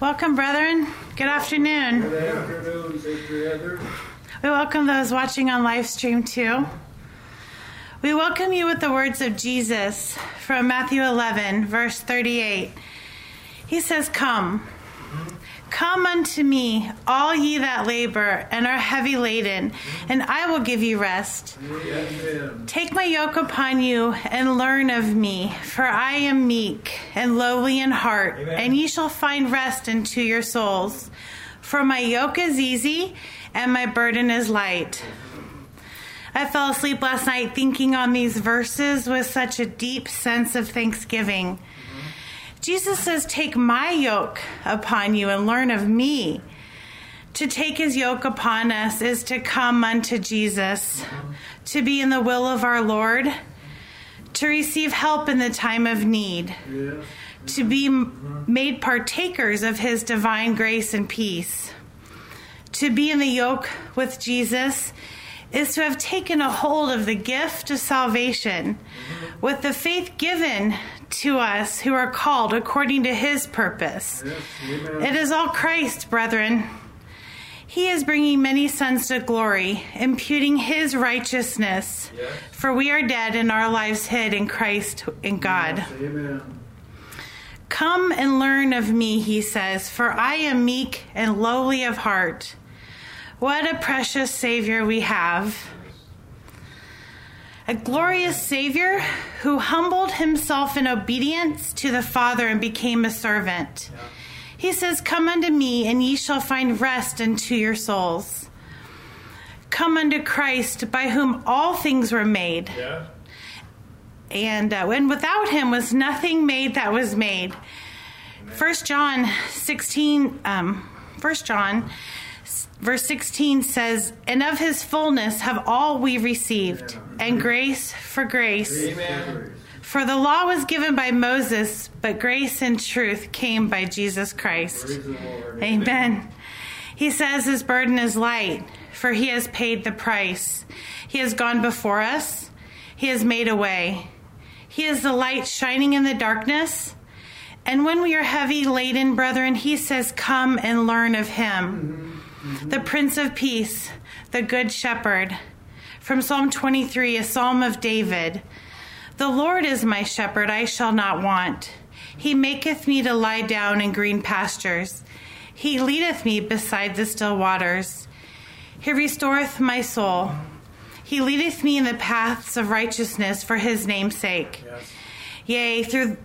Welcome, brethren. Good afternoon. Good afternoon. We welcome those watching on live stream too. We welcome you with the words of Jesus from Matthew 11, verse 38. He says, Come, come unto me, all ye that labor and are heavy laden, and I will give you rest. Take my yoke upon you and learn of me, for I am meek and lowly in heart, and ye shall find rest unto your souls. For my yoke is easy and my burden is light. I fell asleep last night thinking on these verses with such a deep sense of thanksgiving. Jesus says, Take my yoke upon you and learn of me. To take his yoke upon us is to come unto Jesus, to be in the will of our Lord, to receive help in the time of need, to be made partakers of his divine grace and peace. To be in the yoke with Jesus is to have taken a hold of the gift of salvation with the faith given to us who are called according to his purpose. Yes. It is all Christ, brethren. He is bringing many sons to glory, imputing his righteousness. Yes. For we are dead and our lives hid in Christ in God. Yes. Come and learn of me, he says, for I am meek and lowly of heart. What a precious Savior we have. A glorious Savior who humbled himself in obedience to the Father and became a servant. He says, Come unto me, and ye shall find rest unto your souls. Come unto Christ, by whom all things were made Yeah. and uh, and without him was nothing made that was made. First John sixteen, um, First John, s- verse sixteen says, "And of his fullness have all we received, and grace for grace. Amen. For the law was given by Moses, but grace and truth came by Jesus Christ." Amen. He says his burden is light, for he has paid the price. He has gone before us, he has made a way. He is the light shining in the darkness. And when we are heavy laden, brethren, he says, Come and learn of him. The Prince of Peace, the Good Shepherd. From Psalm 23, a psalm of David. The Lord is my shepherd, I shall not want. He maketh me to lie down in green pastures. He leadeth me beside the still waters. He restoreth my soul. He leadeth me in the paths of righteousness for his name's sake. Yes. Yea, through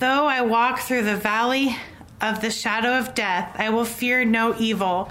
though I walk through the valley of the shadow of death, I will fear no evil,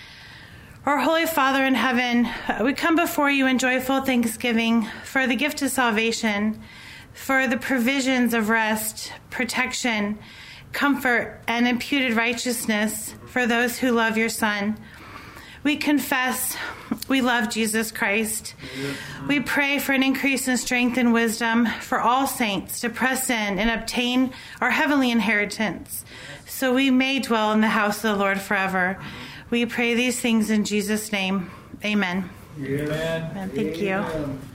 Our Holy Father in heaven, uh, we come before you in joyful thanksgiving for the gift of salvation, for the provisions of rest, protection, comfort, and imputed righteousness for those who love your Son. We confess we love Jesus Christ. We pray for an increase in strength and wisdom for all saints to press in and obtain our heavenly inheritance so we may dwell in the house of the Lord forever. We pray these things in Jesus' name. Amen. Amen. Amen. Thank you. Amen.